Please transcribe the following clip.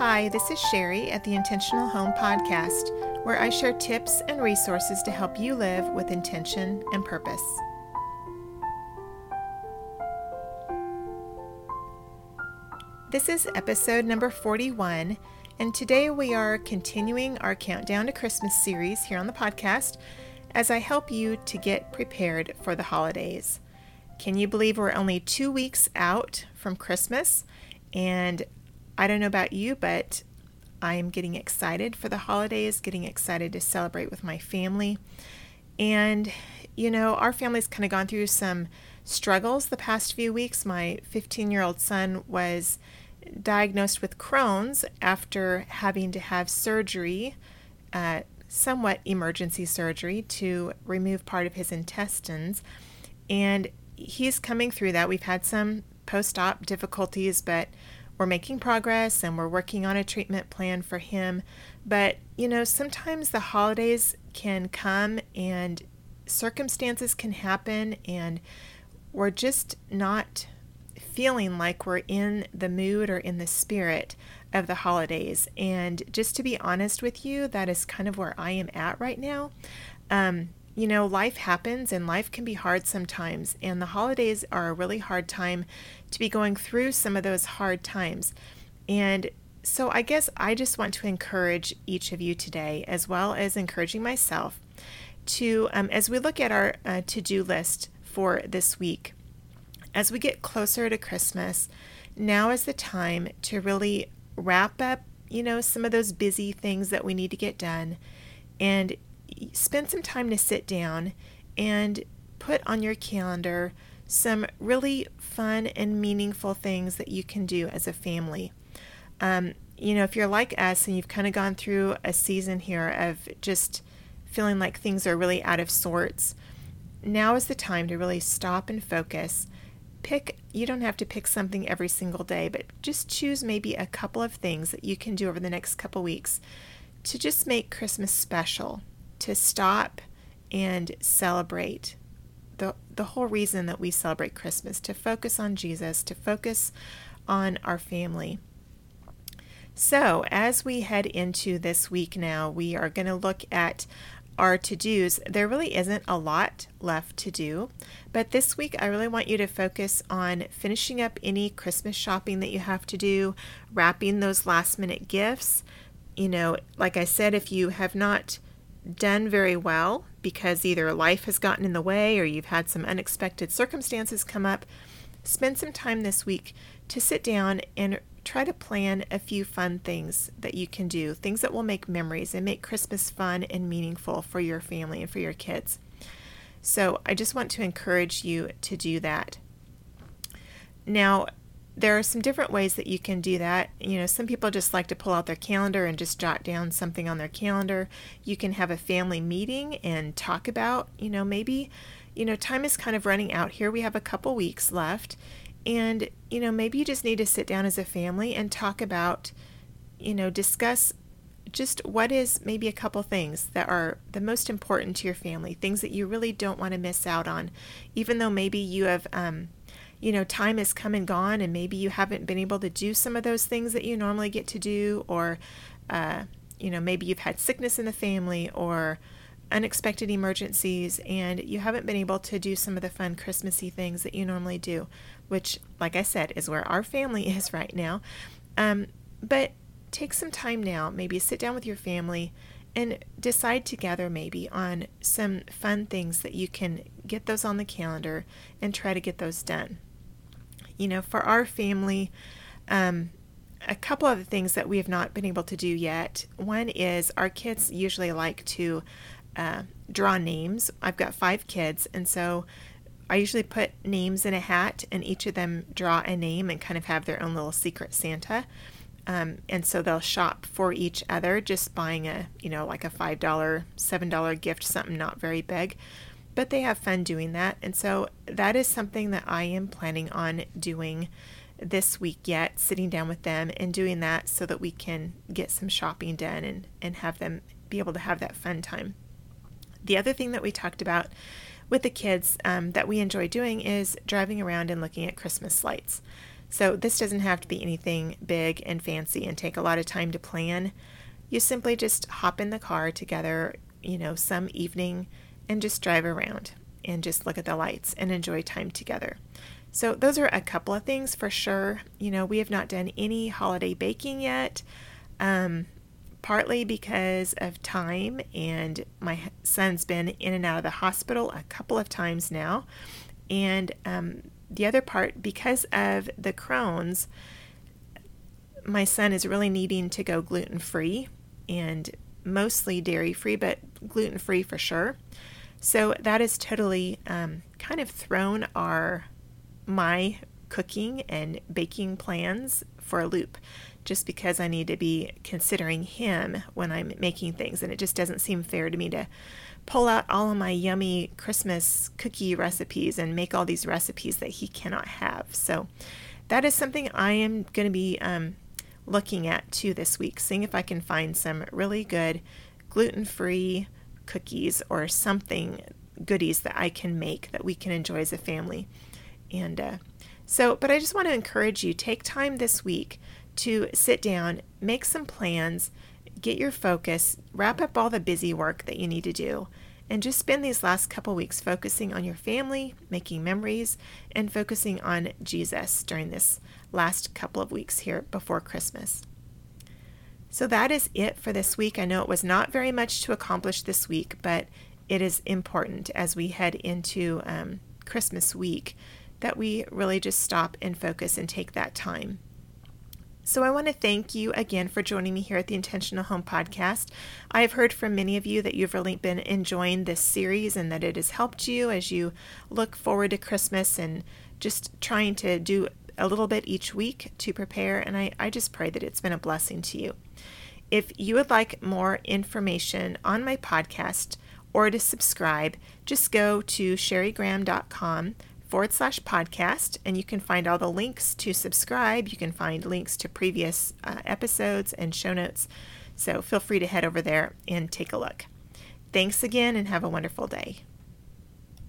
Hi, this is Sherry at the Intentional Home Podcast, where I share tips and resources to help you live with intention and purpose. This is episode number 41, and today we are continuing our Countdown to Christmas series here on the podcast as I help you to get prepared for the holidays. Can you believe we're only two weeks out from Christmas? And I don't know about you, but I am getting excited for the holidays, getting excited to celebrate with my family. And, you know, our family's kind of gone through some struggles the past few weeks. My 15 year old son was diagnosed with Crohn's after having to have surgery, uh, somewhat emergency surgery, to remove part of his intestines. And he's coming through that. We've had some post op difficulties, but we're making progress and we're working on a treatment plan for him. But, you know, sometimes the holidays can come and circumstances can happen, and we're just not feeling like we're in the mood or in the spirit of the holidays. And just to be honest with you, that is kind of where I am at right now. Um, you know, life happens and life can be hard sometimes, and the holidays are a really hard time to be going through some of those hard times. And so, I guess I just want to encourage each of you today, as well as encouraging myself, to, um, as we look at our uh, to do list for this week, as we get closer to Christmas, now is the time to really wrap up, you know, some of those busy things that we need to get done and spend some time to sit down and put on your calendar some really fun and meaningful things that you can do as a family. Um, you know, if you're like us and you've kind of gone through a season here of just feeling like things are really out of sorts, now is the time to really stop and focus. Pick, you don't have to pick something every single day, but just choose maybe a couple of things that you can do over the next couple weeks to just make Christmas special to stop and celebrate the, the whole reason that we celebrate Christmas, to focus on Jesus, to focus on our family. So, as we head into this week now, we are going to look at our to dos. There really isn't a lot left to do, but this week I really want you to focus on finishing up any Christmas shopping that you have to do, wrapping those last minute gifts. You know, like I said, if you have not done very well because either life has gotten in the way or you've had some unexpected circumstances come up, spend some time this week to sit down and try to plan a few fun things that you can do, things that will make memories and make Christmas fun and meaningful for your family and for your kids. So I just want to encourage you to do that. Now, there are some different ways that you can do that. You know, some people just like to pull out their calendar and just jot down something on their calendar. You can have a family meeting and talk about, you know, maybe, you know, time is kind of running out here. We have a couple weeks left. And, you know, maybe you just need to sit down as a family and talk about, you know, discuss just what is maybe a couple things that are the most important to your family, things that you really don't want to miss out on, even though maybe you have, um, you know, time has come and gone, and maybe you haven't been able to do some of those things that you normally get to do, or, uh, you know, maybe you've had sickness in the family or unexpected emergencies, and you haven't been able to do some of the fun Christmassy things that you normally do, which, like I said, is where our family is right now. Um, but take some time now, maybe sit down with your family and decide together maybe on some fun things that you can get those on the calendar and try to get those done you know, for our family, um, a couple of the things that we have not been able to do yet. One is our kids usually like to uh, draw names. I've got five kids, and so I usually put names in a hat, and each of them draw a name and kind of have their own little secret Santa. Um, and so they'll shop for each other, just buying a, you know, like a $5, $7 gift, something not very big but they have fun doing that. And so that is something that I am planning on doing this week yet, sitting down with them and doing that so that we can get some shopping done and, and have them be able to have that fun time. The other thing that we talked about with the kids um, that we enjoy doing is driving around and looking at Christmas lights. So this doesn't have to be anything big and fancy and take a lot of time to plan. You simply just hop in the car together, you know, some evening and just drive around and just look at the lights and enjoy time together. So, those are a couple of things for sure. You know, we have not done any holiday baking yet, um, partly because of time, and my son's been in and out of the hospital a couple of times now. And um, the other part, because of the Crohn's, my son is really needing to go gluten free and mostly dairy free, but gluten free for sure. So that has totally um, kind of thrown our my cooking and baking plans for a loop just because I need to be considering him when I'm making things. And it just doesn't seem fair to me to pull out all of my yummy Christmas cookie recipes and make all these recipes that he cannot have. So that is something I am going to be um, looking at too this week, seeing if I can find some really good gluten free cookies or something goodies that I can make that we can enjoy as a family. And uh, so, but I just want to encourage you take time this week to sit down, make some plans, get your focus, wrap up all the busy work that you need to do, and just spend these last couple weeks focusing on your family, making memories, and focusing on Jesus during this last couple of weeks here before Christmas. So that is it for this week. I know it was not very much to accomplish this week, but it is important as we head into um, Christmas week that we really just stop and focus and take that time. So, I want to thank you again for joining me here at the Intentional Home Podcast. I have heard from many of you that you've really been enjoying this series and that it has helped you as you look forward to Christmas and just trying to do a little bit each week to prepare. And I, I just pray that it's been a blessing to you. If you would like more information on my podcast or to subscribe, just go to sherrygraham.com forward slash podcast, and you can find all the links to subscribe. You can find links to previous uh, episodes and show notes. So feel free to head over there and take a look. Thanks again, and have a wonderful day.